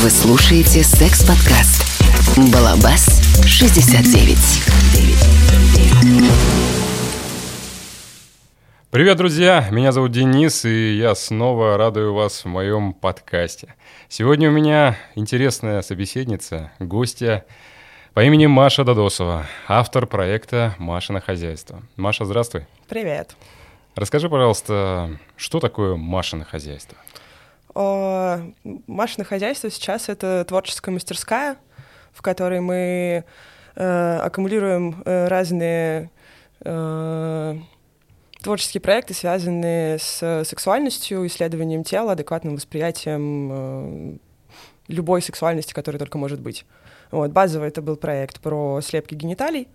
Вы слушаете секс-подкаст «Балабас 69». Привет, друзья! Меня зовут Денис, и я снова радую вас в моем подкасте. Сегодня у меня интересная собеседница, гостья по имени Маша Додосова, автор проекта «Машино хозяйство». Маша, здравствуй. Привет. Расскажи, пожалуйста, что такое Машино хозяйство? О, Машино хозяйство сейчас это творческая мастерская, в которой мы э, аккумулируем э, разные э, творческие проекты, связанные с сексуальностью, исследованием тела, адекватным восприятием э, любой сексуальности, которая только может быть. Вот, базово это был проект про слепки гениталий.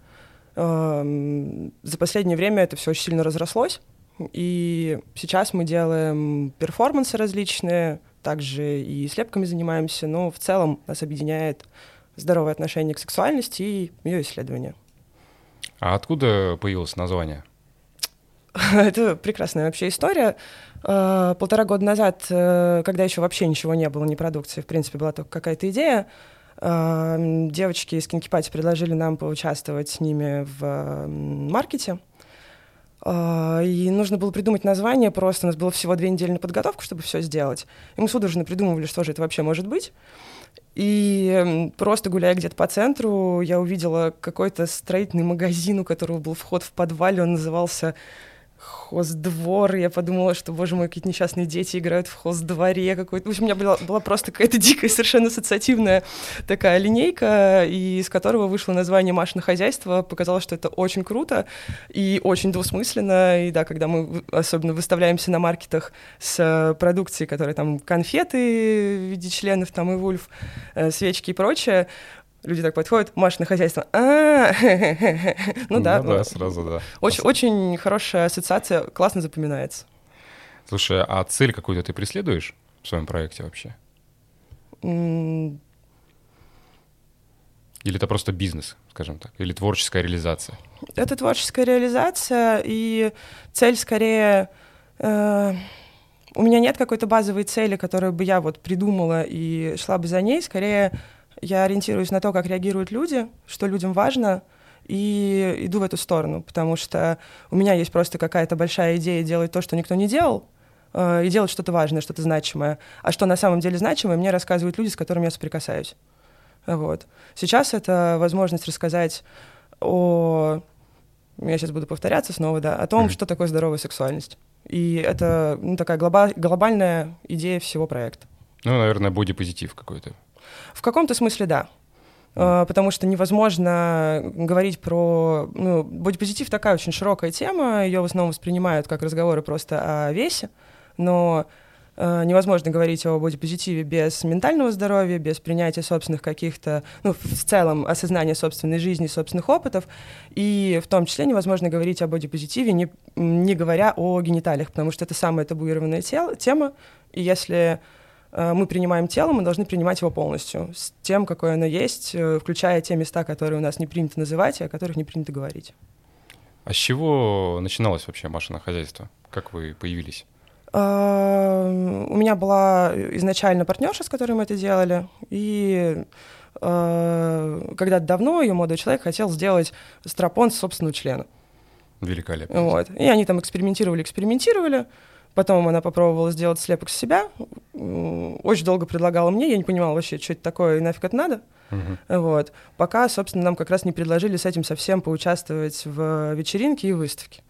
Э, за последнее время это все очень сильно разрослось. И сейчас мы делаем перформансы различные, также и слепками занимаемся, но в целом нас объединяет здоровое отношение к сексуальности и ее исследование. А откуда появилось название? Это прекрасная вообще история. А, полтора года назад, э, когда еще вообще ничего не было, ни продукции, в принципе, была только какая-то идея, а, девочки из Kinky Party предложили нам поучаствовать с ними в маркете — и нужно было придумать название просто. У нас было всего две недели на подготовку, чтобы все сделать. И мы судорожно придумывали, что же это вообще может быть. И просто гуляя где-то по центру, я увидела какой-то строительный магазин, у которого был вход в подвале. Он назывался хоздвор, я подумала, что, боже мой, какие-то несчастные дети играют в хоздворе какой-то. В общем, у меня была, была просто какая-то дикая, совершенно ассоциативная такая линейка, и из которого вышло название «Машина хозяйство». Показалось, что это очень круто и очень двусмысленно. И да, когда мы особенно выставляемся на маркетах с продукцией, которая там конфеты в виде членов, там и вульф, э, свечки и прочее, люди так подходят, Маша на хозяйство, а ну да. Ну да, сразу да. Очень, очень хорошая ассоциация, классно запоминается. Слушай, а цель какую-то ты преследуешь в своем проекте вообще? Или это просто бизнес, скажем так, или творческая реализация? Это творческая реализация, и цель скорее... Э, у меня нет какой-то базовой цели, которую бы я вот придумала и шла бы за ней, скорее я ориентируюсь на то, как реагируют люди, что людям важно, и иду в эту сторону, потому что у меня есть просто какая-то большая идея делать то, что никто не делал, э, и делать что-то важное, что-то значимое. А что на самом деле значимое, мне рассказывают люди, с которыми я соприкасаюсь. Вот. Сейчас это возможность рассказать о... Я сейчас буду повторяться снова, да, о том, mm-hmm. что такое здоровая сексуальность. И это ну, такая глоба... глобальная идея всего проекта. Ну, наверное, бодипозитив какой-то. В каком-то смысле да. Uh, потому что невозможно говорить про... Ну, бодипозитив такая очень широкая тема, ее в основном воспринимают как разговоры просто о весе, но uh, невозможно говорить о бодипозитиве без ментального здоровья, без принятия собственных каких-то, ну, в целом, осознания собственной жизни, собственных опытов, и в том числе невозможно говорить о бодипозитиве, не, не говоря о гениталиях, потому что это самая табуированная тел, тема, и если Э, мы принимаем тело, мы должны принимать его полностью, с тем, какое оно есть, э, включая те места, которые у нас не принято называть и о которых не принято говорить. А с чего начиналось вообще Машино хозяйство? Как вы появились? Э, у меня была изначально партнерша, с которой мы это делали, и когда-то давно ее молодой человек хотел сделать стропон собственного члена. Великолепно. Вот. И они там экспериментировали, экспериментировали. Потом она попробовала сделать слепок с себя, очень долго предлагала мне, я не понимала вообще, что это такое и нафиг это надо. Uh-huh. Вот. Пока, собственно, нам как раз не предложили с этим совсем поучаствовать в вечеринке и выставке.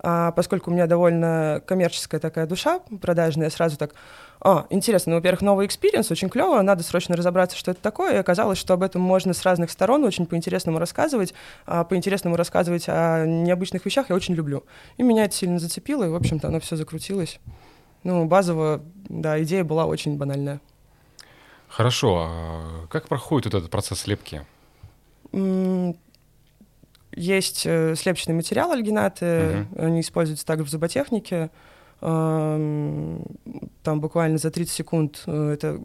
А поскольку у меня довольно коммерческая такая душа продажная, я сразу так, а, интересно, ну, во-первых, новый experience, очень клево, надо срочно разобраться, что это такое, и оказалось, что об этом можно с разных сторон очень по-интересному рассказывать, а по-интересному рассказывать о необычных вещах я очень люблю. И меня это сильно зацепило, и, в общем-то, оно все закрутилось. Ну, базово, да, идея была очень банальная. Хорошо, а как проходит вот этот процесс слепки? Есть э, слепочный материал альгинаты, uh-huh. они используются также в зуботехнике. Там буквально за 30 секунд э, это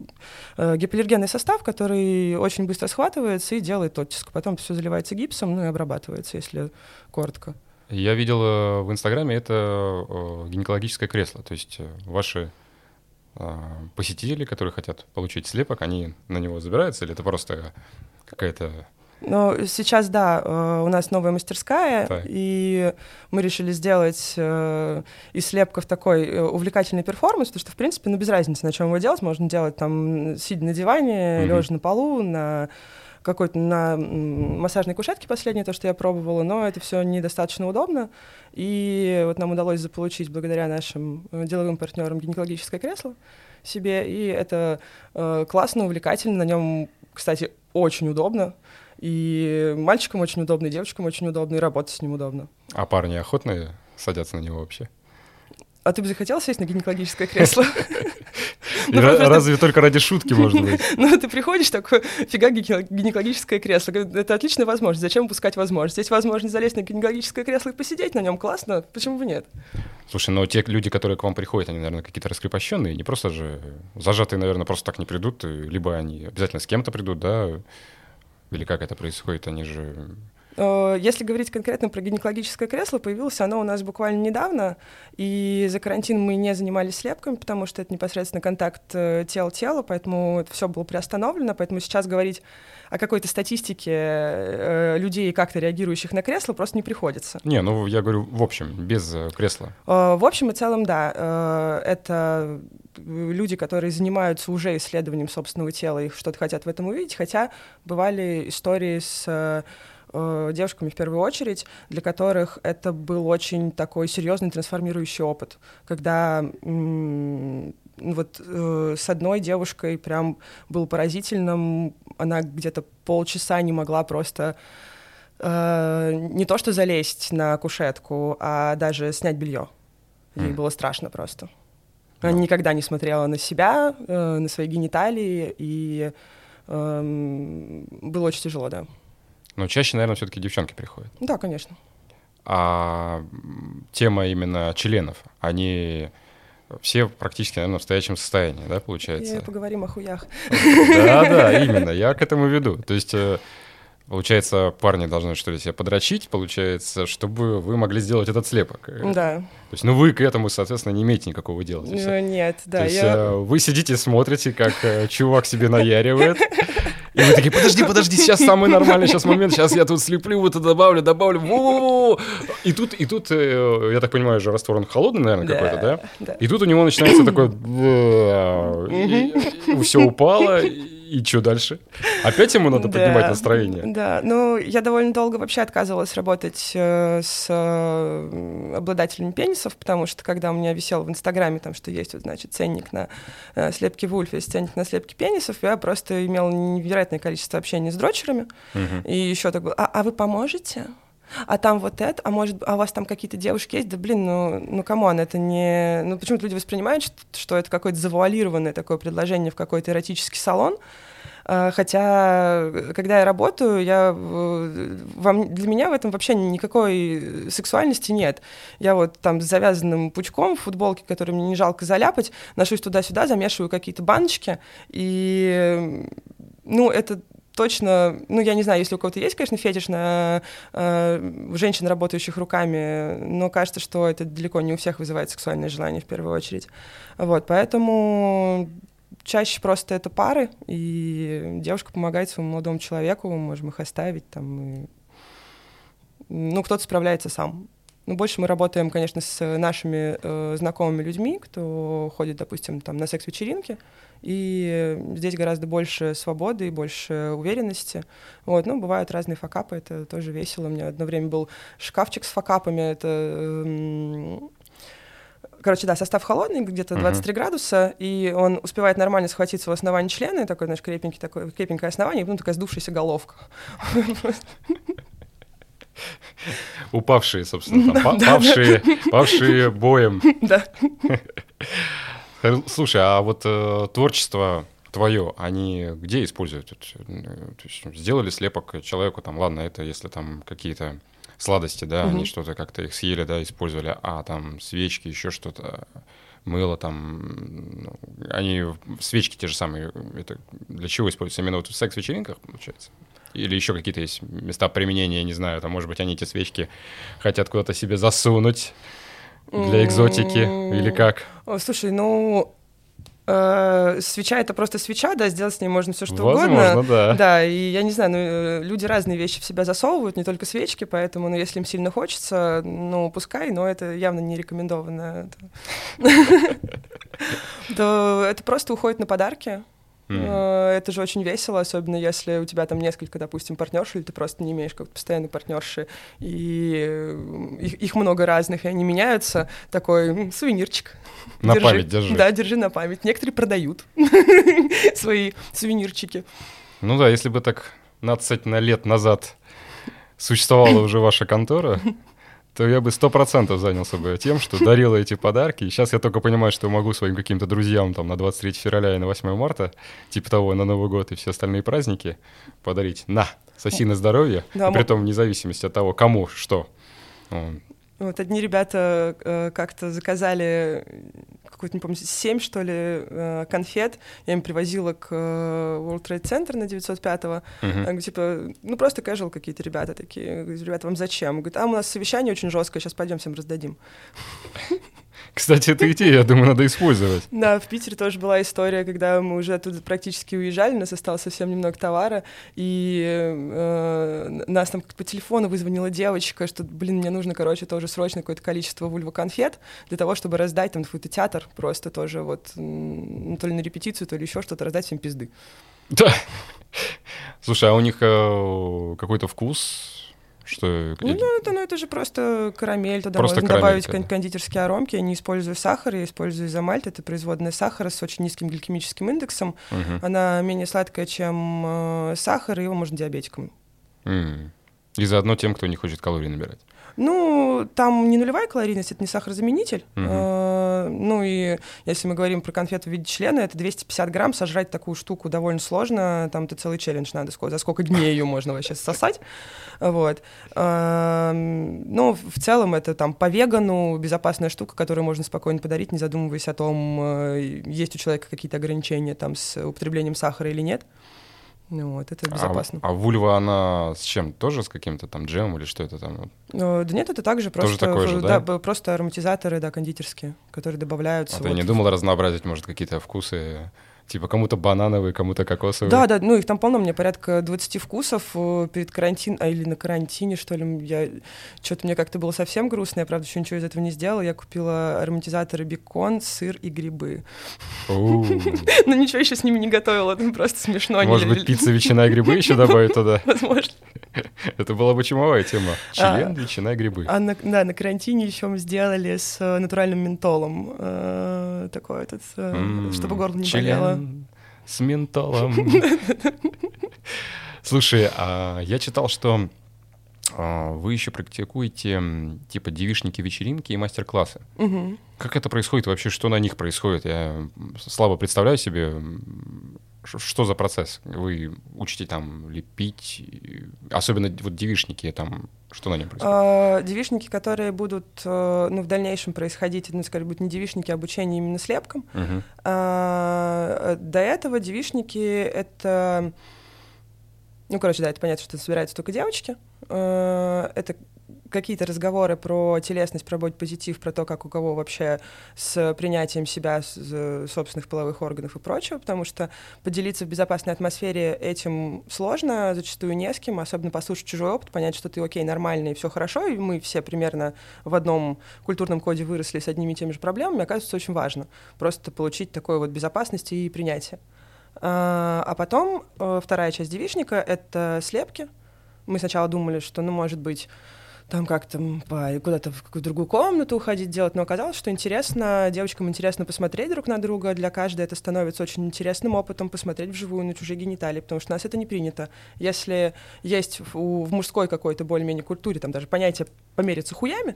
э, гипоаллергенный состав, который очень быстро схватывается и делает оттиск. Потом все заливается гипсом, ну и обрабатывается, если коротко. Я видел в Инстаграме это гинекологическое кресло, то есть ваши посетители, которые хотят получить слепок, они на него забираются, или это просто какая-то но сейчас, да, э, у нас новая мастерская, так. и мы решили сделать э, из слепков такой э, увлекательный перформанс, потому что, в принципе, ну, без разницы, на чем его делать. Можно делать там, сидя на диване, mm-hmm. лежа на полу, на какой-то на массажной кушетке последнее, то, что я пробовала, но это все недостаточно удобно. И вот нам удалось заполучить благодаря нашим деловым партнерам гинекологическое кресло себе, и это э, классно, увлекательно, на нем, кстати, очень удобно. И мальчикам очень удобно, и девочкам очень удобно, и работать с ним удобно. А парни охотно садятся на него вообще? А ты бы захотел сесть на гинекологическое кресло? Ну, разве только ради шутки, может быть? Ну, ты приходишь, такой, фига гинекологическое кресло. Это отличная возможность. Зачем упускать возможность? Есть возможность залезть на гинекологическое кресло и посидеть на нем. Классно. Почему бы нет? Слушай, но те люди, которые к вам приходят, они, наверное, какие-то раскрепощенные, не просто же зажатые, наверное, просто так не придут, либо они обязательно с кем-то придут, да, или как это происходит? Они же если говорить конкретно про гинекологическое кресло, появилось оно у нас буквально недавно, и за карантин мы не занимались слепками, потому что это непосредственно контакт э, тел-тела, поэтому это все было приостановлено, поэтому сейчас говорить о какой-то статистике э, людей, как-то реагирующих на кресло, просто не приходится. Не, ну я говорю в общем, без кресла. В общем и целом, да. Это люди, которые занимаются уже исследованием собственного тела и что-то хотят в этом увидеть, хотя бывали истории с э, девушками в первую очередь, для которых это был очень такой серьезный трансформирующий опыт, когда вот э, с одной девушкой прям был поразительным, она где-то полчаса не могла просто э, не то что залезть на кушетку, а даже снять белье. Ей mm. было страшно просто. Она никогда не смотрела на себя, э, на свои гениталии, и э, было очень тяжело, да. Но чаще, наверное, все-таки девчонки приходят. Да, конечно. А тема именно членов, они все практически, наверное, в стоячем состоянии, да, получается? И поговорим о хуях. Да, да, именно, я к этому веду. То есть э, Получается, парни должны что ли себя подрочить, получается, чтобы вы могли сделать этот слепок. Да. То есть, ну вы к этому, соответственно, не имеете никакого дела. Ну, нет, да. То есть, я... Э, вы сидите, смотрите, как э, чувак себе наяривает, и вы такие, подожди, подожди, сейчас самый нормальный сейчас момент, сейчас я тут слеплю, вот это добавлю, добавлю, во И тут, и тут, э, я так понимаю, же раствор он холодный, наверное, да, какой-то, да? да? И тут у него начинается такой, все упало, и что дальше? Опять ему надо поднимать настроение? Да, ну, я довольно долго вообще отказывалась работать э, с э, обладателями пенисов, потому что когда у меня висел в Инстаграме, там, что есть, вот, значит, ценник на э, слепки вульв, есть ценник на слепки пенисов, я просто имела невероятное количество общения с дрочерами, и еще так было, а, а вы поможете? А там вот это, а может, а у вас там какие-то девушки есть? Да блин, ну, ну come on, это не... Ну почему-то люди воспринимают, что, что это какое-то завуалированное такое предложение в какой-то эротический салон, а, Хотя, когда я работаю, я, вам, для меня в этом вообще никакой сексуальности нет. Я вот там с завязанным пучком в футболке, который мне не жалко заляпать, ношусь туда-сюда, замешиваю какие-то баночки, и ну, это точно, ну, я не знаю, если у кого-то есть, конечно, фетиш на э, женщин, работающих руками, но кажется, что это далеко не у всех вызывает сексуальное желание в первую очередь. Вот, поэтому чаще просто это пары, и девушка помогает своему молодому человеку, мы можем их оставить там, и... ну, кто-то справляется сам. Ну, больше мы работаем, конечно, с нашими э, знакомыми людьми, кто ходит, допустим, там, на секс-вечеринки, и здесь гораздо больше свободы и больше уверенности. Вот, ну, бывают разные факапы, это тоже весело. У меня одно время был шкафчик с факапами, это... Э, короче, да, состав холодный, где-то 23 uh-huh. градуса, и он успевает нормально схватиться в основании члена, такой, знаешь, крепенький, такой, крепенькое основание, и потом такая сдувшаяся головка. Упавшие, собственно, там, павшие, павшие боем. Да. Слушай, а вот э, творчество твое, они где используют? То есть, сделали слепок человеку, там, ладно, это если там какие-то сладости, да, угу. они что-то как-то их съели, да, использовали, а там свечки, еще что-то, мыло там, ну, они свечки те же самые, это для чего используются? Именно вот в секс-вечеринках, получается? Или еще какие-то есть места применения, я не знаю, там, может быть, они эти свечки хотят куда-то себе засунуть для экзотики или как? Слушай, ну Э, свеча это просто свеча, да, сделать с ней можно все что Возможно, угодно. да. Да, и я не знаю, ну, э, люди разные вещи в себя засовывают, не только свечки, поэтому, ну, если им сильно хочется, ну, пускай, но это явно не рекомендовано. То это просто уходит на подарки. Mm. Это же очень весело, особенно если у тебя там несколько, допустим, партнерш, или ты просто не имеешь как постоянной партнерши, и их, их много разных, и они меняются. Такой сувенирчик. На держи. память держи. Да, держи на память. Некоторые продают свои сувенирчики. Ну да, если бы так 15 на лет назад существовала уже ваша контора, то я бы сто процентов занялся бы тем, что дарил эти подарки. И сейчас я только понимаю, что могу своим каким-то друзьям там на 23 февраля и на 8 марта, типа того, на Новый год и все остальные праздники подарить. На, соси на здоровье, да, и при том вне зависимости от того, кому что. Вот одни ребята э, как-то заказали какой-то, не помню, 7, что ли, э, конфет. Я им привозила к э, World Trade Center на 905-го. Uh-huh. Типа, ну просто casual какие-то ребята такие. Говорю, ребята, вам зачем? Говорит, а у нас совещание очень жесткое, сейчас пойдем всем раздадим. Кстати, эту идею, я думаю, надо использовать. Да, в Питере тоже была история, когда мы уже оттуда практически уезжали, у нас осталось совсем немного товара, и э, нас там по телефону вызвонила девочка, что, блин, мне нужно, короче, тоже срочно какое-то количество вульва-конфет для того, чтобы раздать там какой-то театр, просто тоже вот, ну, то ли на репетицию, то ли еще что-то, раздать всем пизды. Да. Слушай, а у них э, какой-то вкус что... Ну, это, ну, это же просто карамель, туда просто можно карамель, добавить кон- кондитерские аромки. Я не использую сахар, я использую изомальт. Это производная сахара с очень низким гликемическим индексом. Угу. Она менее сладкая, чем э, сахар, и его можно диабетикам. Mm. И заодно тем, кто не хочет калорий набирать. Ну, там не нулевая калорийность, это не сахарозаменитель. Угу. Uh, ну и если мы говорим про конфету в виде члена, это 250 грамм, сожрать такую штуку довольно сложно, там ты целый челлендж надо, за сколько дней ее можно вообще сосать. Вот. Uh, ну, в целом это там по вегану безопасная штука, которую можно спокойно подарить, не задумываясь о том, э, есть у человека какие-то ограничения там с употреблением сахара или нет. Ну вот, это безопасно. А, а вульва, она с чем? Тоже с каким-то там джемом или что это там? Ну, да нет, это также просто... Тоже такое же, да? да? просто ароматизаторы, да, кондитерские, которые добавляются. А вот. ты не думал разнообразить, может, какие-то вкусы? Типа кому-то банановый, кому-то кокосовый. Да, да, ну их там полно, мне порядка 20 вкусов э, перед карантином, а или на карантине, что ли, я что-то мне как-то было совсем грустно, я, правда, еще ничего из этого не сделала, я купила ароматизаторы бекон, сыр и грибы. Ну ничего еще с ними не готовила, это просто смешно. Может быть, пицца, ветчина и грибы еще добавить туда? Возможно. Это была бы чумовая тема. Член, ветчина и грибы. А на, да, на карантине еще мы сделали с э, натуральным ментолом. Э, такой этот, чтобы горло не болело с ментолом. Слушай, а я читал, что а, вы еще практикуете типа девишники вечеринки и мастер-классы. Угу. Как это происходит вообще? Что на них происходит? Я слабо представляю себе, что за процесс? Вы учите там лепить, особенно вот девишники там, что на нем происходит? А, девишники, которые будут э, ну, в дальнейшем происходить, ну, скажем, будут не девишники, а обучение именно слепкам. Угу. А, до этого девишники — это... Ну, короче, да, это понятно, что собираются только девочки. А, это какие-то разговоры про телесность, про бодь-позитив, про то, как у кого вообще с принятием себя, с, собственных половых органов и прочего, потому что поделиться в безопасной атмосфере этим сложно, зачастую не с кем, особенно послушать чужой опыт, понять, что ты окей, нормальный, и все хорошо, и мы все примерно в одном культурном коде выросли с одними и теми же проблемами, оказывается, очень важно просто получить такой вот безопасности и принятие. А, а потом э, вторая часть девичника — это слепки. Мы сначала думали, что, ну, может быть, там как-то куда-то в какую-то другую комнату уходить делать, но оказалось, что интересно, девочкам интересно посмотреть друг на друга, для каждой это становится очень интересным опытом посмотреть вживую на чужие гениталии, потому что у нас это не принято. Если есть в, в мужской какой-то более-менее культуре, там даже понятие помериться хуями,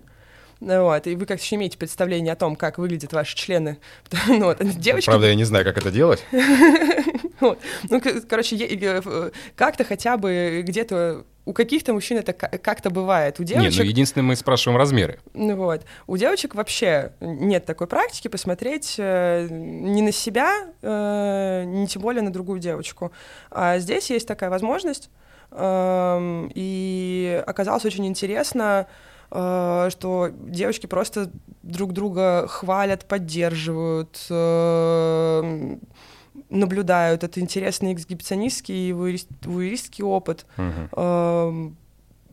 вот, и вы как-то еще имеете представление о том, как выглядят ваши члены. ну, вот, девочки... Правда, я не знаю, как это делать. вот. Ну, короче, э, как-то хотя бы где-то у каких-то мужчин это как-то бывает. У девочек... Не, ну единственное, мы спрашиваем размеры. Ну вот. У девочек вообще нет такой практики посмотреть э, не на себя, э, не тем более на другую девочку. А здесь есть такая возможность. Э, и оказалось очень интересно э, что девочки просто друг друга хвалят, поддерживают, э, наблюдают. Это интересный эксгибиционистский и вуэристский опыт. Uh-huh.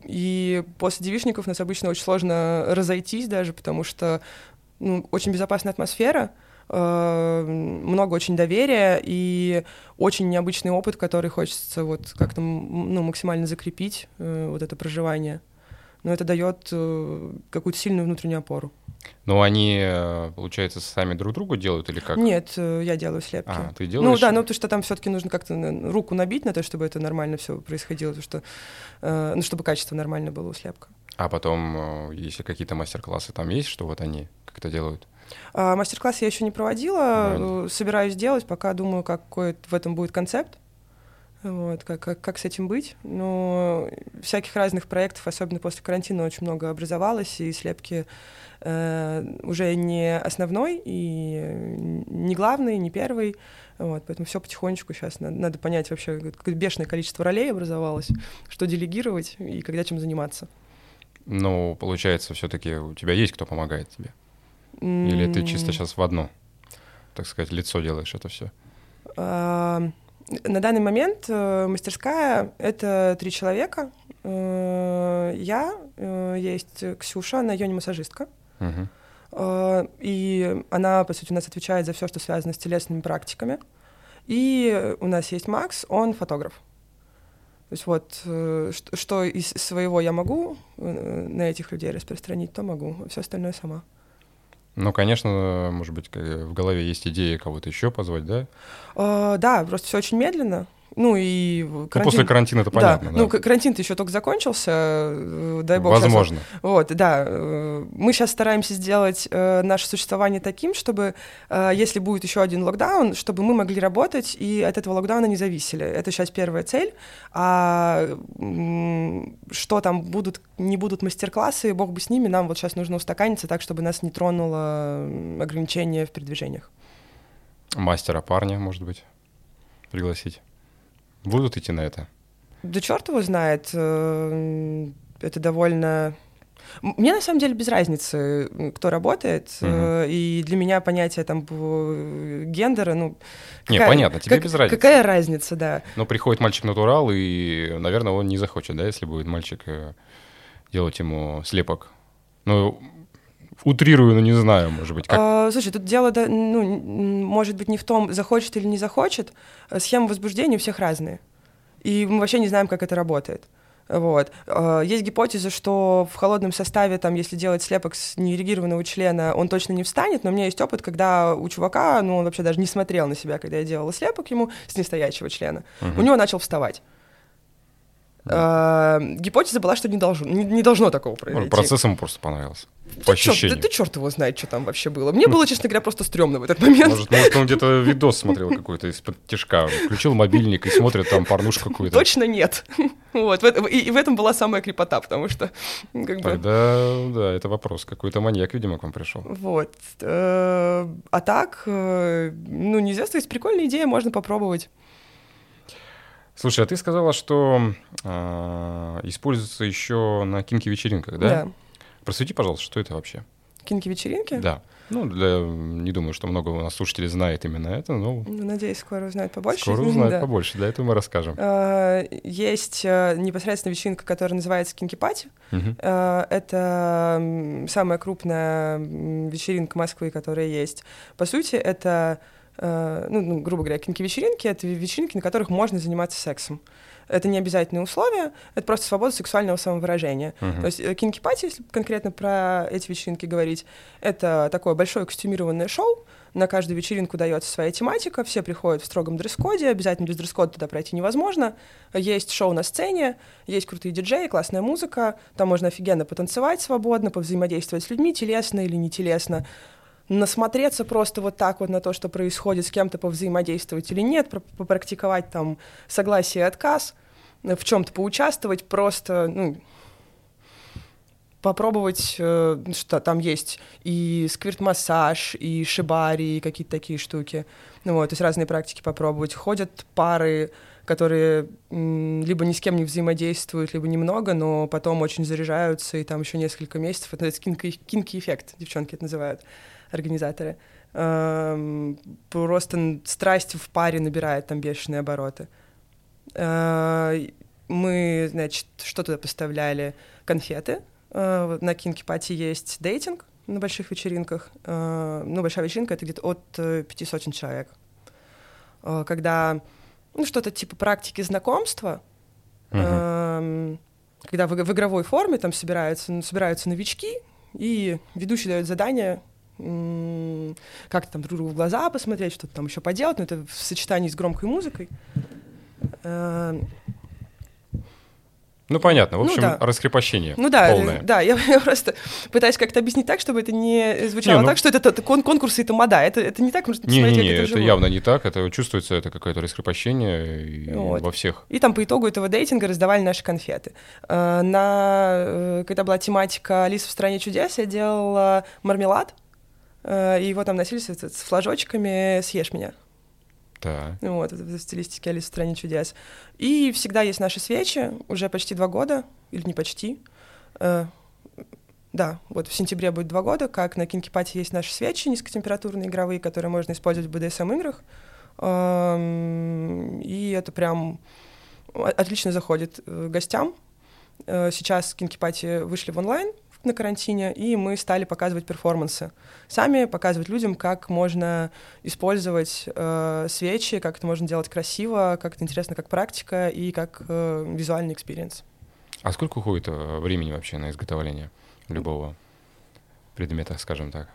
И после девишников нас обычно очень сложно разойтись даже, потому что ну, очень безопасная атмосфера, э, много очень доверия и очень необычный опыт, который хочется вот как-то ну, максимально закрепить э, вот это проживание. Но это дает э, какую-то сильную внутреннюю опору. Но они, получается, сами друг другу делают или как? Нет, я делаю слепки. А, ты делаешь? Ну да, ну потому что там все-таки нужно как-то руку набить на то, чтобы это нормально все происходило, то что, ну, чтобы качество нормально было у слепка. А потом, если какие-то мастер-классы там есть, что вот они как это делают? А, мастер-класс я еще не проводила, да. собираюсь делать, пока думаю, какой в этом будет концепт. Вот, как, как, как с этим быть. Но всяких разных проектов, особенно после карантина, очень много образовалось, и слепки э, уже не основной и не главный, не первый. Вот, поэтому все потихонечку сейчас надо, надо понять вообще, какое бешеное количество ролей образовалось, что делегировать и когда чем заниматься. Ну, получается, все-таки у тебя есть кто помогает тебе? Или ты чисто сейчас в одно, так сказать, лицо делаешь это все? На данный момент э, мастерская — это три человека. Э, я, э, есть Ксюша, она йони-массажистка. Угу. И она, по сути, у нас отвечает за все, что связано с телесными практиками. И у нас есть Макс, он фотограф. То есть вот, что из своего я могу на этих людей распространить, то могу, а все остальное сама. Ну, конечно, может быть, в голове есть идея кого-то еще позвать, да? Uh, да, просто все очень медленно. Ну и карантин... Ну, после карантина это понятно. Да. да. Ну, карантин-то еще только закончился, э, дай бог. Возможно. Сейчас... Вот, да. Э, мы сейчас стараемся сделать э, наше существование таким, чтобы, если будет еще один локдаун, чтобы мы могли работать и от этого локдауна не зависели. Это сейчас первая цель. А что там будут, не будут мастер-классы, бог бы с ними, нам вот сейчас нужно устаканиться так, чтобы нас не тронуло ограничение в передвижениях. Мастера парня, может быть, пригласить. Будут идти на это? Да черт его знает. Э, это довольно... Мне на самом деле без разницы, кто работает, uh-huh. и для меня понятие там гендера, ну... Какая, не, понятно, тебе как, без разницы. Какая разница, да. Но приходит мальчик-натурал, и, наверное, он не захочет, да, если будет мальчик э, делать ему слепок. Ну, утрирую, но не знаю, может быть. Как... А, слушай, тут дело, да, ну, может быть, не в том, захочет или не захочет. Схемы возбуждения у всех разные. И мы вообще не знаем, как это работает. Вот. А, есть гипотеза, что в холодном составе, там, если делать слепок с неэрегированного члена, он точно не встанет, но у меня есть опыт, когда у чувака, ну, он вообще даже не смотрел на себя, когда я делала слепок ему с нестоящего члена, угу. у него начал вставать. А, гипотеза была, что не должно, не, не должно такого произойти. Процесс ему просто понравился. По да черт, да, да черт его знает, что там вообще было. Мне было, честно говоря, просто стрёмно в этот момент. Может, может он где-то видос смотрел какой-то из-под тяжка, включил мобильник и смотрит там порнушку какую-то. Точно нет. Вот, и, и в этом была самая крепота, потому что... Как бы... Тогда, да, это вопрос. Какой-то маньяк, видимо, к вам пришел. Вот. Э, а так, э, ну, неизвестно, есть прикольная идея, можно попробовать. Слушай, а ты сказала, что э, используется еще на кинки-вечеринках, да? Да. Просвети, пожалуйста, что это вообще? Кинки-вечеринки? Да. Ну, для, не думаю, что много у нас слушателей знает именно это, но... Ну, надеюсь, скоро узнают побольше. Скоро узнают да. побольше, для этого мы расскажем. А, есть э, непосредственно вечеринка, которая называется Кинки-пати. Угу. Это самая крупная вечеринка Москвы, которая есть. По сути, это Э, ну, ну, грубо говоря, кинки-вечеринки — это вечеринки, на которых можно заниматься сексом. Это не обязательные условия, это просто свобода сексуального самовыражения. Uh-huh. То есть э, кинки-пати, если конкретно про эти вечеринки говорить, это такое большое костюмированное шоу, на каждую вечеринку дается своя тематика, все приходят в строгом дресс-коде, обязательно без дресс-кода туда пройти невозможно. Есть шоу на сцене, есть крутые диджеи, классная музыка, там можно офигенно потанцевать свободно, повзаимодействовать с людьми, телесно или не телесно насмотреться просто вот так вот на то, что происходит, с кем-то повзаимодействовать или нет, попрактиковать там согласие и отказ, в чем-то поучаствовать, просто, ну, попробовать, э, что там есть и сквирт-массаж, и шибари, и какие-то такие штуки. Ну вот, то есть разные практики попробовать. Ходят пары, которые либо ни с кем не взаимодействуют, либо немного, но потом очень заряжаются, и там еще несколько месяцев. Это кинки-эффект, девчонки это называют, организаторы. Эм, просто страсть в паре набирает там бешеные обороты. Э, мы, значит, что туда поставляли? Конфеты. Э, на Кинки Пати есть дейтинг на больших вечеринках. Э, ну, большая вечеринка — это где-то от пяти сотен человек. Когда, ну, что-то типа практики знакомства, uh-huh. когда в, в игровой форме там собираются, собираются новички, и ведущий дает задание как-то там друг другу в глаза посмотреть, что-то там еще поделать, но это в сочетании с громкой музыкой. Эм, ну, понятно. В общем, ну, да. раскрепощение ну, да, полное. Да, я, я просто пытаюсь как-то объяснить так, чтобы это не звучало не, ну... так, что это, это кон конкурсы, это мода. Это, это не так, можно посмотреть, не, не, не, это, это явно не так. Это чувствуется, это какое-то раскрепощение вот. во всех. И там по итогу этого дейтинга раздавали наши конфеты. Э, на, э, когда была тематика «Алиса в стране чудес», я делала мармелад, э, и его там носили с, с флажочками «Съешь меня». Да. Вот, это в стилистике Алисы в стране чудес. И всегда есть наши свечи, уже почти два года, или не почти. Э, да, вот в сентябре будет два года, как на Кинкипате есть наши свечи низкотемпературные игровые, которые можно использовать в BDSM-играх. Эм, и это прям отлично заходит э, гостям. Сейчас Kinky Party вышли в онлайн, на карантине, и мы стали показывать перформансы. Сами показывать людям, как можно использовать э, свечи, как это можно делать красиво, как это интересно как практика и как э, визуальный experience. А сколько уходит э, времени вообще на изготовление любого предмета, скажем так?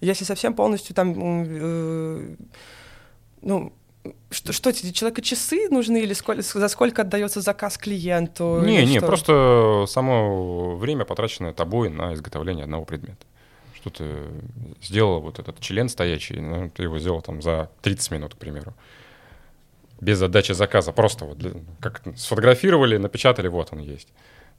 Если совсем полностью там, э, ну, что, что тебе, человека часы нужны или сколько, за сколько отдается заказ клиенту? Не, не, что? просто само время, потраченное тобой на изготовление одного предмета. Что ты сделал вот этот член стоячий, ну, ты его сделал там за 30 минут, к примеру. Без задачи заказа, просто вот для, как сфотографировали, напечатали, вот он есть.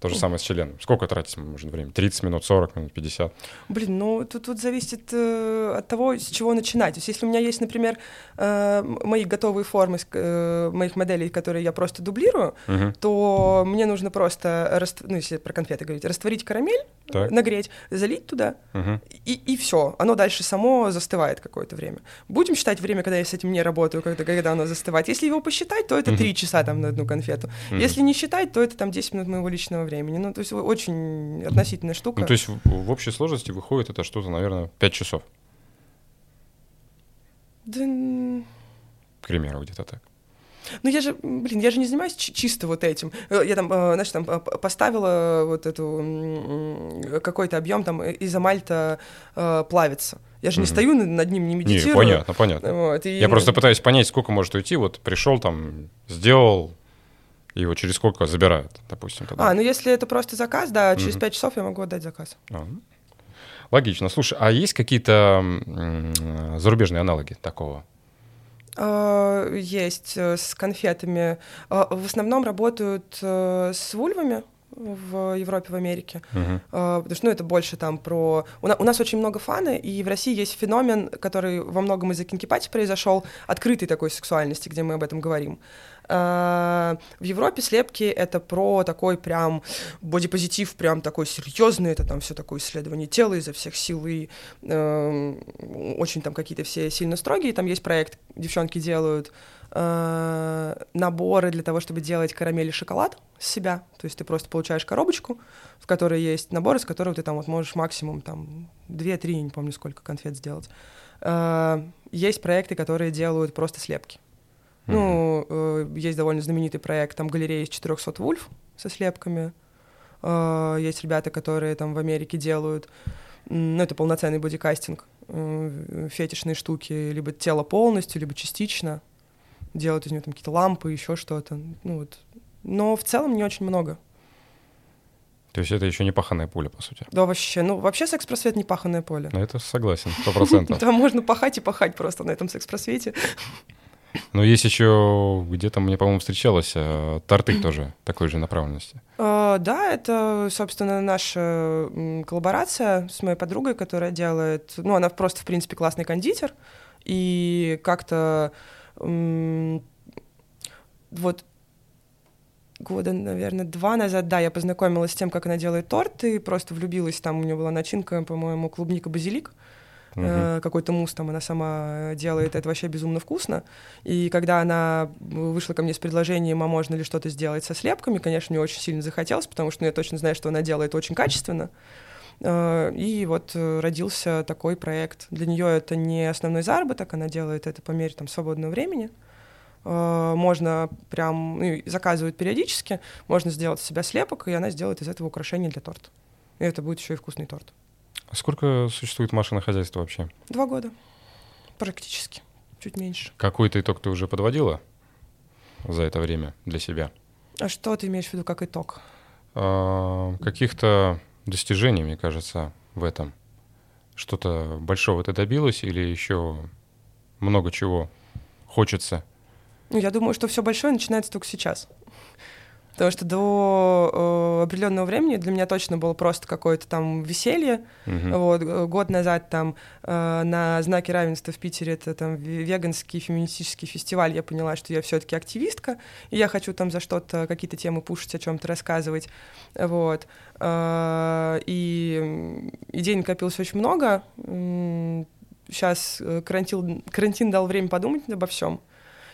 То же самое с членом. Сколько тратить можно время? 30 минут, 40 минут, 50? Блин, ну тут, тут зависит э, от того, с чего начинать. То есть если у меня есть, например, э, мои готовые формы э, моих моделей, которые я просто дублирую, угу. то мне нужно просто, раст... ну если про конфеты говорить, растворить карамель, так. нагреть, залить туда, угу. и, и все. Оно дальше само застывает какое-то время. Будем считать время, когда я с этим не работаю, когда, когда оно застывает. Если его посчитать, то это угу. 3 часа там на одну конфету. Угу. Если не считать, то это там 10 минут моего личного времени. Ну, то есть очень относительная штука. Ну, то есть в, в общей сложности выходит это что-то, наверное, 5 часов. Да... К примеру, где-то так. Ну я же, блин, я же не занимаюсь чисто вот этим. Э, я там, э, знаешь, там поставила вот эту какой-то объем там изомальта э, плавится. Я же не стою над ним, не медитирую. Не, понятно, понятно. Вот, и... Я просто пытаюсь понять, сколько может уйти. Вот пришел там, сделал, его через сколько забирают, допустим. Тогда. А, ну если это просто заказ, да, через 5 часов я могу отдать заказ. А, логично. Слушай, а есть какие-то зарубежные аналоги такого? А, есть э, с конфетами. А, в основном работают э, с вульвами, в Европе, в Америке. Uh-huh. Uh, потому что, ну, это больше там про... У, на, у нас очень много фаны, и в России есть феномен, который во многом из-за кинкипати произошел, открытой такой сексуальности, где мы об этом говорим. Uh, в Европе слепки — это про такой прям бодипозитив, прям такой серьезный, это там все такое исследование тела изо всех сил, и uh, очень там какие-то все сильно строгие. Там есть проект, девчонки делают э, наборы для того, чтобы делать карамель и шоколад с себя. То есть ты просто получаешь коробочку, в которой есть набор, из которого ты там вот можешь максимум там 2-3, я не помню сколько конфет сделать. Э, есть проекты, которые делают просто слепки. Mm-hmm. Ну, э, есть довольно знаменитый проект, там галерея из 400 вульф со слепками. Э, есть ребята, которые там в Америке делают, ну, это полноценный бодикастинг, э, фетишные штуки, либо тело полностью, либо частично делают из нее там какие-то лампы, еще что-то. Ну, вот. Но в целом не очень много. То есть это еще не паханное поле, по сути? Да, вообще. Ну, вообще секс-просвет не паханное поле. Ну, это согласен, сто процентов. Там можно пахать и пахать просто на этом секс-просвете. Но есть еще, где-то мне, по-моему, встречалось, э, торты тоже такой же направленности. А, да, это, собственно, наша коллаборация с моей подругой, которая делает... Ну, она просто, в принципе, классный кондитер. И как-то вот года, наверное, два назад, да, я познакомилась с тем, как она делает торт, и просто влюбилась. Там у нее была начинка, по-моему, клубника-базилик. Э, какой-то мусс там она сама делает, это вообще безумно вкусно. И когда она вышла ко мне с предложением, а можно ли что-то сделать со слепками, конечно, мне очень сильно захотелось, потому что ну, я точно знаю, что она делает очень качественно. Э, и вот родился такой проект. Для нее это не основной заработок, она делает это по мере там, свободного времени. Э, можно прям ну, заказывать периодически, можно сделать из себя слепок, и она сделает из этого украшение для торта. И это будет еще и вкусный торт. А сколько существует Машина хозяйство вообще? Два года. Практически. Чуть меньше. Какой-то итог ты уже подводила за это время для себя? А что ты имеешь в виду как итог? А, каких-то достижений, мне кажется, в этом. Что-то большого ты добилась или еще много чего хочется ну, я думаю, что все большое начинается только сейчас. Потому что до э, определенного времени для меня точно было просто какое-то там веселье. Uh-huh. Вот, год назад там э, на знаке равенства в Питере это там веганский феминистический фестиваль, я поняла, что я все-таки активистка, и я хочу там за что-то, какие-то темы пушить, о чем-то рассказывать. Вот. Э, и идей накопилось очень много. Сейчас э, карантин, карантин дал время подумать обо всем.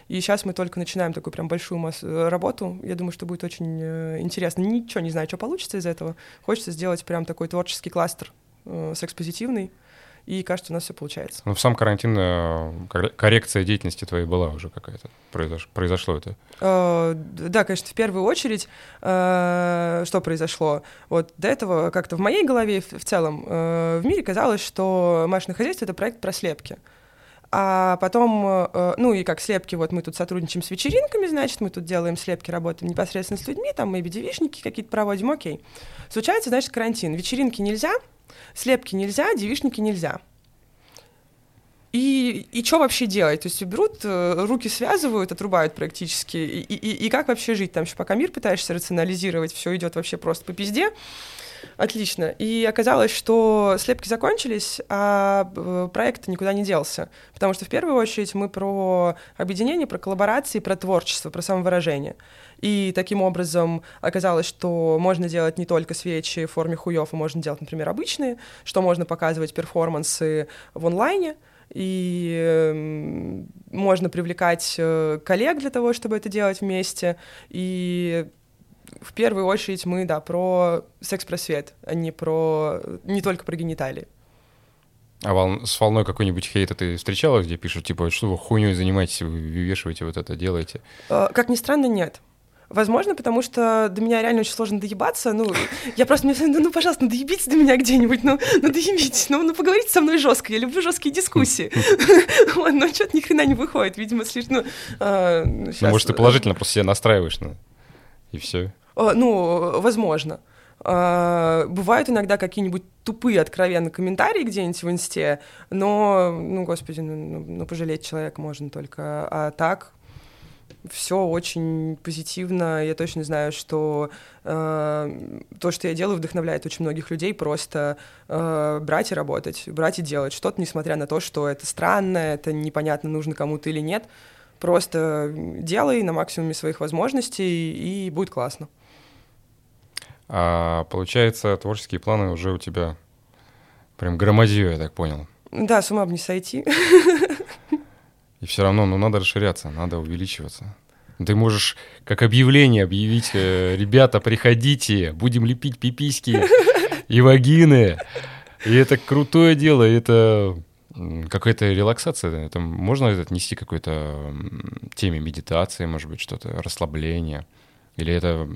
И сейчас мы только начинаем такую прям большую массу, э, работу. Я думаю, что будет очень э, интересно. Ничего не знаю, что получится из этого. Хочется сделать прям такой творческий кластер э, секс-позитивный. И кажется, у нас все получается. Ну, в сам карантин э, коррекция деятельности твоей была уже какая-то. Произош... Произошло это? Э, да, конечно, в первую очередь, э, что произошло? Вот до этого как-то в моей голове в, в целом э, в мире казалось, что машинное хозяйство — это проект про слепки. А потом, э, ну и как слепки, вот мы тут сотрудничаем с вечеринками, значит, мы тут делаем слепки, работаем непосредственно с людьми, там мы девишники какие-то проводим, окей. Случается, значит, карантин. Вечеринки нельзя, слепки нельзя, девишники нельзя. И, и что вообще делать? То есть берут, э, руки связывают, отрубают практически. И, и, и как вообще жить? Там еще пока мир пытаешься рационализировать, все идет вообще просто по пизде. Отлично. И оказалось, что слепки закончились, а э, проект никуда не делся. Потому что в первую очередь мы про объединение, про коллаборации, про творчество, про самовыражение. И таким образом оказалось, что можно делать не только свечи в форме хуев, а можно делать, например, обычные, что можно показывать перформансы в онлайне, и э, можно привлекать э, коллег для того, чтобы это делать вместе, и в первую очередь мы, да, про секс-просвет, а не про... не только про гениталии. А вол... с волной какой-нибудь хейта ты встречала, где пишут, типа, что вы хуйней занимаетесь, вы вешаете вот это, делаете? А, как ни странно, нет. Возможно, потому что до меня реально очень сложно доебаться. Ну, я просто, мне, ну, ну, пожалуйста, ну, доебитесь до меня где-нибудь, ну, ну, доебитесь, ну, ну, поговорите со мной жестко, я люблю жесткие дискуссии. Но что-то ни хрена не выходит, видимо, слишком, а, ну, Ну, может, ты положительно просто себя настраиваешь, ну, и все. Э, ну, возможно. Uh, бывают иногда какие-нибудь тупые, откровенные комментарии где-нибудь в инсте, но, ну, господи, ну, ну, ну пожалеть человека можно только. А так все очень позитивно. Я точно знаю, что э, то, что я делаю, вдохновляет очень многих людей просто э, брать и работать, брать и делать что-то, несмотря на то, что это странно, это непонятно, нужно кому-то или нет. Просто делай на максимуме своих возможностей, и будет классно. А получается, творческие планы уже у тебя прям громадье, я так понял. Да, с ума бы не сойти. И все равно, ну, надо расширяться, надо увеличиваться. Ты можешь как объявление объявить, э, ребята, приходите, будем лепить пиписьки и вагины. И это крутое дело, это какая-то релаксация. Это можно это отнести к какой-то теме медитации, может быть, что-то, расслабление. Или это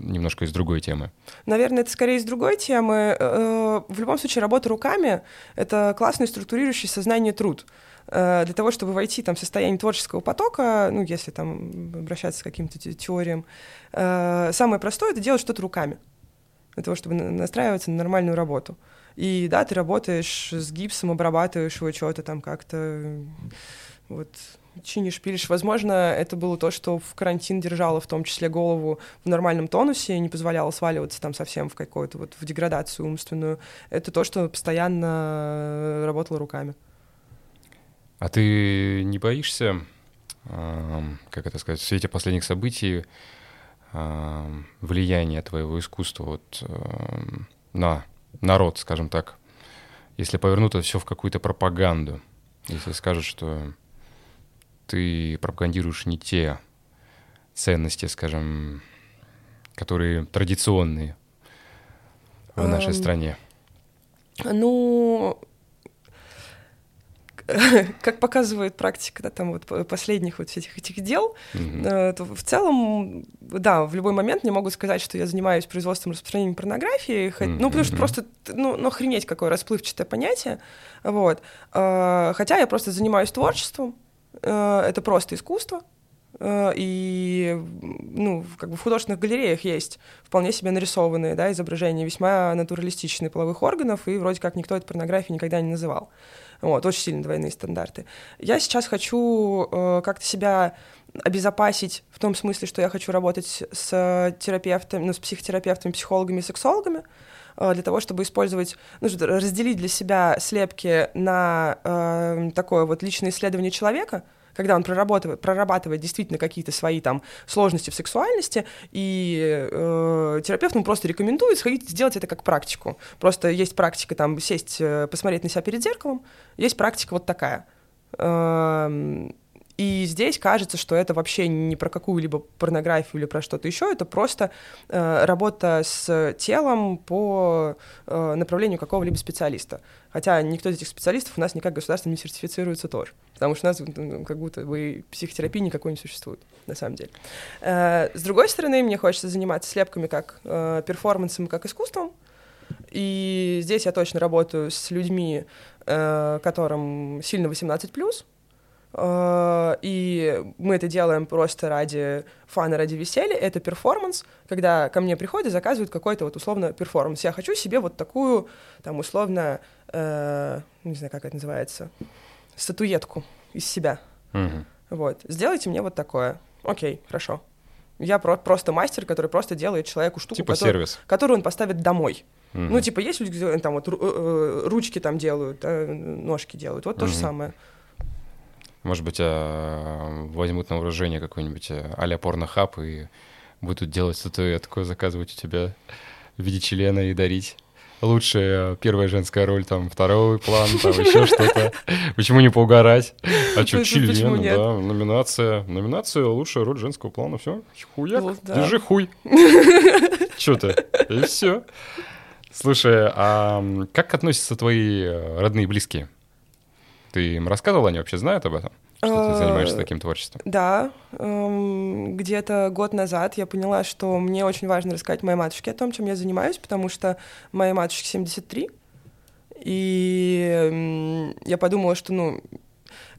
немножко из другой темы? Наверное, это скорее из другой темы. Э, в любом случае, работа руками — это классный структурирующий сознание труд э, для того, чтобы войти там, в состояние творческого потока, ну, если там обращаться к каким-то теориям, э, самое простое — это делать что-то руками, для того, чтобы настраиваться на нормальную работу. И да, ты работаешь с гипсом, обрабатываешь его что-то там как-то вот чинишь, пилишь. Возможно, это было то, что в карантин держало в том числе голову в нормальном тонусе не позволяло сваливаться там совсем в какую-то вот в деградацию умственную. Это то, что постоянно работало руками. А ты не боишься как это сказать, в свете последних событий влияние твоего искусства вот, на народ, скажем так, если повернуть это все в какую-то пропаганду, если скажут, что ты пропагандируешь не те ценности, скажем, которые традиционные в нашей um, стране? Ну, как показывает практика да, там вот последних вот этих этих дел, mm-hmm. то в целом, да, в любой момент мне могут сказать, что я занимаюсь производством и распространением порнографии, mm-hmm. ну, потому что просто, ну, ну, охренеть, какое расплывчатое понятие, вот. Э, хотя я просто занимаюсь творчеством, э, это просто искусство, и ну, как бы в художественных галереях есть вполне себе нарисованные да, изображения, весьма натуралистичные половых органов, и вроде как никто это порнографией никогда не называл. Вот, очень сильно двойные стандарты. Я сейчас хочу э, как-то себя обезопасить в том смысле, что я хочу работать с терапевтами, ну, с психотерапевтами, психологами сексологами, э, для того, чтобы использовать, ну, разделить для себя слепки на э, такое вот личное исследование человека, когда он прорабатывает, прорабатывает действительно какие-то свои там сложности в сексуальности, и э, терапевт ему просто рекомендует сходить сделать это как практику. Просто есть практика там сесть, э, посмотреть на себя перед зеркалом, есть практика вот такая. Эм, и здесь кажется, что это вообще не про какую-либо порнографию или про что-то еще, это просто э, работа с телом по э, направлению какого-либо специалиста. Хотя никто из этих специалистов у нас никак государством не сертифицируется тоже, потому что у нас как будто бы психотерапии никакой не существует, на самом деле. Э, с другой стороны, мне хочется заниматься слепками как э, перформансом, как искусством, и здесь я точно работаю с людьми, э, которым сильно 18+, Э, и мы это делаем просто ради фана, ради веселья. Это перформанс, когда ко мне приходят, заказывают какой-то вот условно перформанс. Я хочу себе вот такую, там, условно, э, не знаю, как это называется, статуэтку из себя. Угу. Вот. Сделайте мне вот такое. Окей, хорошо. Я про- просто мастер, который просто делает человеку штуку, типа который, сервис. которую он поставит домой. Угу. Ну, типа, есть люди, которые там вот э, ручки там делают, да, ножки делают. Вот угу. то же самое. Может быть, возьмут на вооружение какой-нибудь э, а-ля порнохаб и будут делать статуэтку, заказывать у тебя в виде члена и дарить. Лучшая первая женская роль, там, второй план, там, еще что-то. Почему не поугарать? А что, член, да, номинация. Номинация «Лучшая роль женского плана». Все, хуяк, держи хуй. Что ты? И все. Слушай, а как относятся твои э, родные и близкие? Ты им рассказывала, они вообще знают об этом? Что ты занимаешься таким творчеством? Да, эм, где-то год назад я поняла, что мне очень важно рассказать моей матушке о том, чем я занимаюсь, потому что моей матушке 73, и я подумала, что, ну,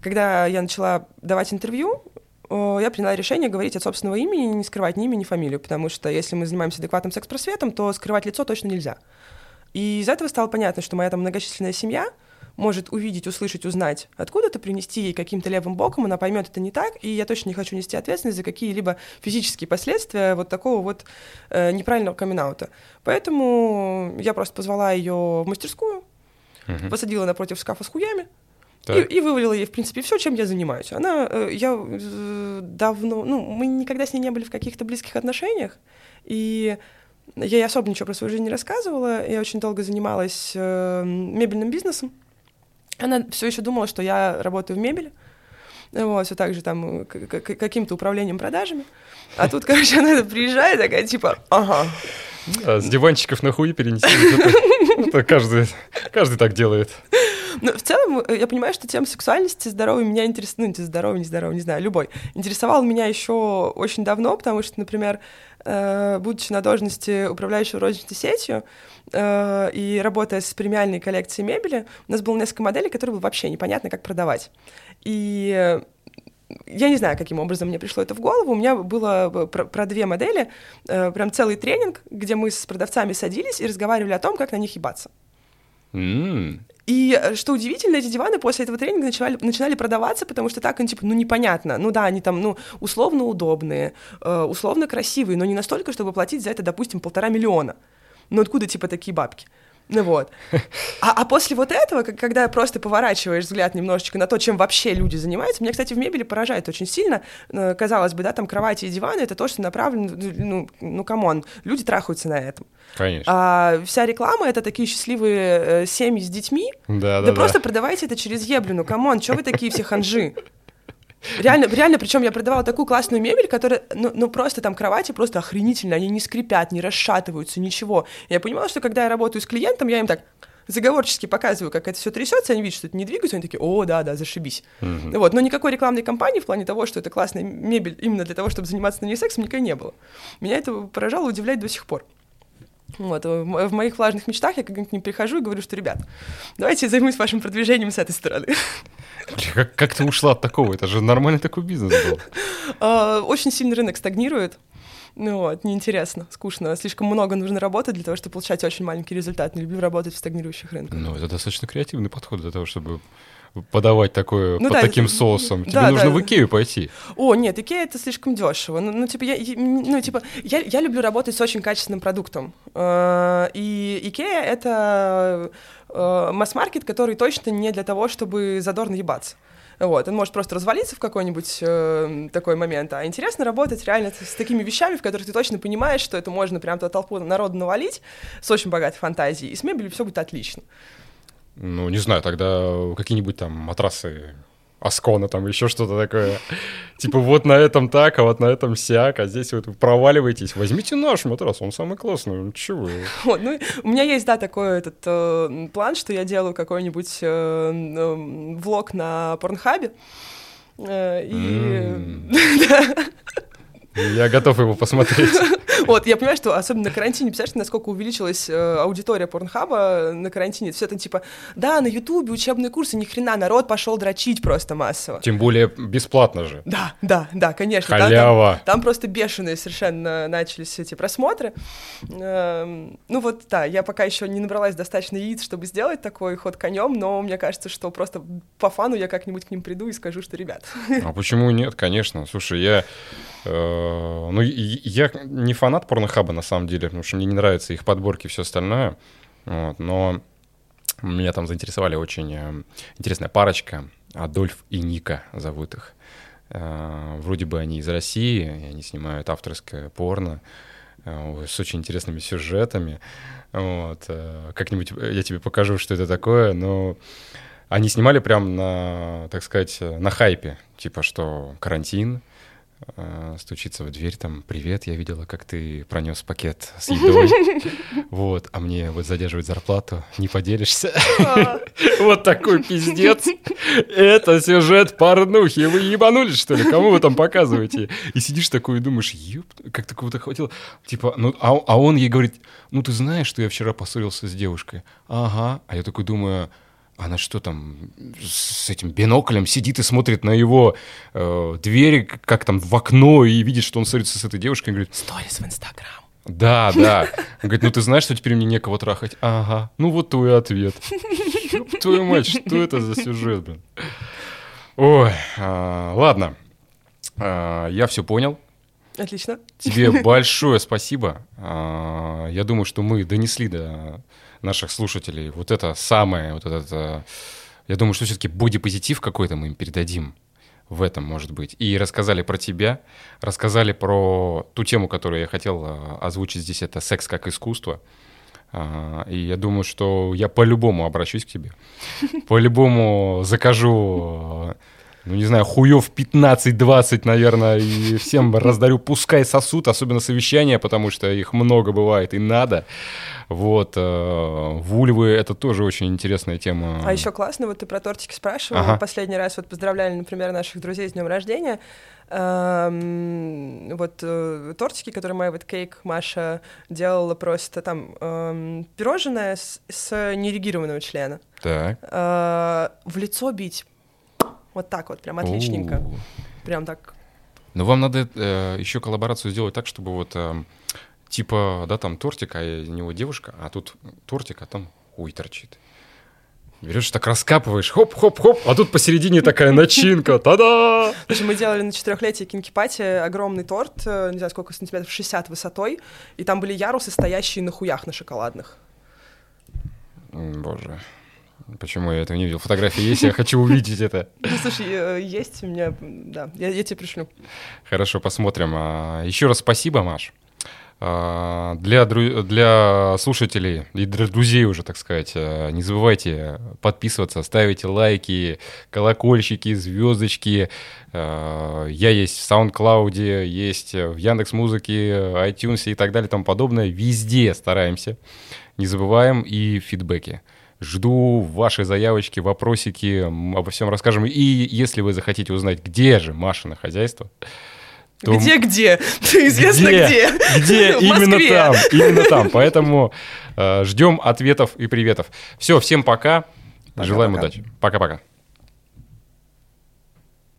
когда я начала давать интервью, я приняла решение говорить от собственного имени, не скрывать ни имя, ни фамилию, потому что если мы занимаемся адекватным секс-просветом, то скрывать лицо точно нельзя. И из этого стало понятно, что моя там многочисленная семья — может увидеть, услышать, узнать откуда-то, принести ей каким-то левым боком, она поймет это не так, и я точно не хочу нести ответственность за какие-либо физические последствия вот такого вот э, неправильного камин -аута. Поэтому я просто позвала ее в мастерскую, угу. посадила напротив шкафа с хуями, и, и вывалила ей, в принципе, все, чем я занимаюсь. Она, э, я э, давно, ну, мы никогда с ней не были в каких-то близких отношениях, и я ей особо ничего про свою жизнь не рассказывала. Я очень долго занималась э, мебельным бизнесом. Она все еще думала, что я работаю в мебели, вот, все так же там каким-то управлением продажами. А тут, короче, она приезжает такая, типа, ага. А, с диванчиков на хуи перенести. Это каждый, каждый так делает. Но в целом э, я понимаю, что тема сексуальности здоровой меня интересует, ну, здоровый, не здоровый, не знаю, любой, интересовал меня еще очень давно, потому что, например, э, будучи на должности управляющего розничной сетью э, и работая с премиальной коллекцией мебели, у нас было несколько моделей, которые было вообще непонятно, как продавать. И я не знаю, каким образом мне пришло это в голову. У меня было про, про две модели, э, прям целый тренинг, где мы с продавцами садились и разговаривали о том, как на них ебаться. Mm. И э, что удивительно, эти диваны после этого тренинга начинали, начинали продаваться, потому что так, ну, типа, ну, непонятно. Ну да, они там, ну, условно удобные, э, условно красивые, но не настолько, чтобы платить за это, допустим, полтора миллиона. Ну откуда, типа, такие бабки? Ну вот. А, а после вот этого, когда просто поворачиваешь взгляд немножечко на то, чем вообще люди занимаются, меня, кстати, в мебели поражает очень сильно. Э, Казалось бы, да, там кровати и диваны — это то, что направлено, ну, ну, come on, люди трахаются на этом. Конечно. А вся реклама — это такие счастливые э, семьи с детьми. Да, Да, просто продавайте это через еблю, ну, come on, что вы такие все ханжи? Реально, реально, причем я продавала такую классную мебель, которая, ну, ну просто там кровати просто охренительные, они не скрипят, не расшатываются, ничего. Я понимала, что когда я работаю с клиентом, я им так заговорчески показываю, как это все трясется, они видят, что это не двигается, они такие, о, да, да, зашибись. Вот, но никакой рекламной кампании в плане того, что это классная мебель именно для того, чтобы заниматься на ней сексом, никогда не было. Меня это поражало, удивляет до сих пор. Вот, в мо- в моих влажных мечтах я как-нибудь к ним прихожу и говорю, что, ребят, давайте я займусь вашим продвижением с этой стороны. Как, как ты ушла от такого? Это же нормальный такой бизнес был. А, Очень сильно рынок стагнирует. Ну вот, неинтересно, скучно. Слишком много нужно работать для того, чтобы получать очень маленький результат. Не люблю работать в стагнирующих рынках. Ну, это достаточно креативный подход для того, чтобы подавать такое Ну под да, таким это- соусом. Тебе да, нужно да. в Икею пойти. О, нет, Икея это слишком дешево. Ну, ну, типа, я, я- ну, типа, я, я люблю работать с очень качественным продуктом. Э, И Икея это э, масс-маркет, который точно не для того, чтобы задорно ебаться. Вот, он может просто развалиться в какой-нибудь э, такой момент, а интересно работать реально с, с такими вещами, в которых ты точно понимаешь, что это можно прям туда толпу народу навалить с очень богатой фантазией, и с мебелью все будет отлично. Ну, не знаю, тогда какие-нибудь там матрасы Аскона, там еще что-то такое. Типа вот на этом так, а вот на этом сяк, а здесь вот вы проваливаетесь. Возьмите наш матрас, он самый классный. Чего? вы? Вот, ну, у меня есть, да, такой этот э, план, что я делаю какой-нибудь э, э, влог на Порнхабе. Э, и Я готов его посмотреть. вот, я понимаю, что особенно на карантине, представляешь, насколько увеличилась э, аудитория Порнхаба на карантине. Все это типа, да, на Ютубе учебные курсы, ни хрена, народ пошел дрочить просто массово. Тем более бесплатно же. Да, да, да, конечно. Там- Халява. Там просто бешеные совершенно начались эти просмотры. Эм, Ну вот, да, я пока еще не набралась достаточно яиц, чтобы сделать такой ход конем, но мне кажется, что просто по фану я как-нибудь к ним приду и скажу, что, ребят, А почему нет, конечно. Слушай, я... э, ну, я не фанат порнохаба, на самом деле, потому что мне не нравятся их подборки и все остальное. Вот, но меня там заинтересовали очень э, интересная парочка. Адольф и Ника зовут их. Э, Вроде бы они из России, и они снимают авторское порно э, с очень интересными сюжетами. Вот. Как-нибудь я тебе покажу, что это такое, но они снимали прям на, так сказать, на хайпе, типа что карантин, стучится в дверь, там, привет, я видела, как ты пронес пакет с едой, вот, а мне вот задерживать зарплату, не поделишься. Вот такой пиздец. Это сюжет порнухи. Вы ебанулись, что ли? Кому вы там показываете? И сидишь такой и думаешь, ёп, как такого-то хватило. Типа, ну, а, а он ей говорит, ну, ты знаешь, что я вчера поссорился с девушкой? Ага. А я такой думаю, она что там с этим биноклем сидит и смотрит на его э, двери, как там в окно, и видит, что он ссорится с этой девушкой, и говорит, сторис в Инстаграм. да, да. Он говорит, ну ты знаешь, что теперь мне некого трахать? Ага. Ну вот твой ответ. Ёб твою мать, что это за сюжет, блин? Ой, а, ладно. А, я все понял. Отлично. Тебе большое спасибо. А, Я думаю, что мы донесли до наших слушателей вот это самое, вот это. а, Я думаю, что все-таки бодипозитив какой-то мы им передадим в этом, может быть. И рассказали про тебя, рассказали про ту тему, которую я хотел а, озвучить здесь, это секс как искусство. А, И я думаю, что я по-любому обращусь к тебе. По-любому закажу, э, ну не знаю, хуев 15-20, наверное, и всем раздарю, пускай сосуд, особенно совещания, потому что их много бывает и надо. Вот, э, вульвы — это тоже очень интересная тема. А еще классно, вот ты про тортики спрашивал. Ага. Последний раз вот поздравляли, например, наших друзей с днем рождения. Эм, вот э, тортики, которые моя вот кейк Маша делала просто там эм, пирожное с, с нерегированного члена. Так. Э, в лицо бить. Вот так вот, прям отличненько. У. Прям так. Но вам надо э, еще коллаборацию сделать так, чтобы вот э, типа, да, там тортик, а из него девушка, а тут тортик, а там хуй торчит. Берешь, так раскапываешь, хоп-хоп-хоп, а тут посередине такая начинка, та-да! В общем, мы делали на четырехлетие кинки-пати огромный торт, э, не знаю, сколько сантиметров, 60 высотой, и там были ярусы, стоящие на хуях на шоколадных. Боже. Почему я этого не видел? Фотографии есть, я хочу увидеть это. Ну, слушай, э, есть у меня, да, я, я тебе пришлю. Хорошо, посмотрим. А, Еще раз спасибо, Маш. А, Для, для слушателей и для друзей уже, так сказать, а, не забывайте подписываться, ставить лайки, колокольчики, звездочки. А, Я есть в SoundCloud, есть в Яндекс Музыке, iTunes и так далее и тому подобное. Везде стараемся. Не забываем и фидбэки. Жду ваши заявочки, вопросики, обо всем расскажем. И если вы захотите узнать, где же Машино хозяйство, то Где-где? Известно где. где В именно там, именно там. Поэтому э, ждем ответов и приветов. Все, всем пока. Желаем Пока-пока. удачи. Пока-пока.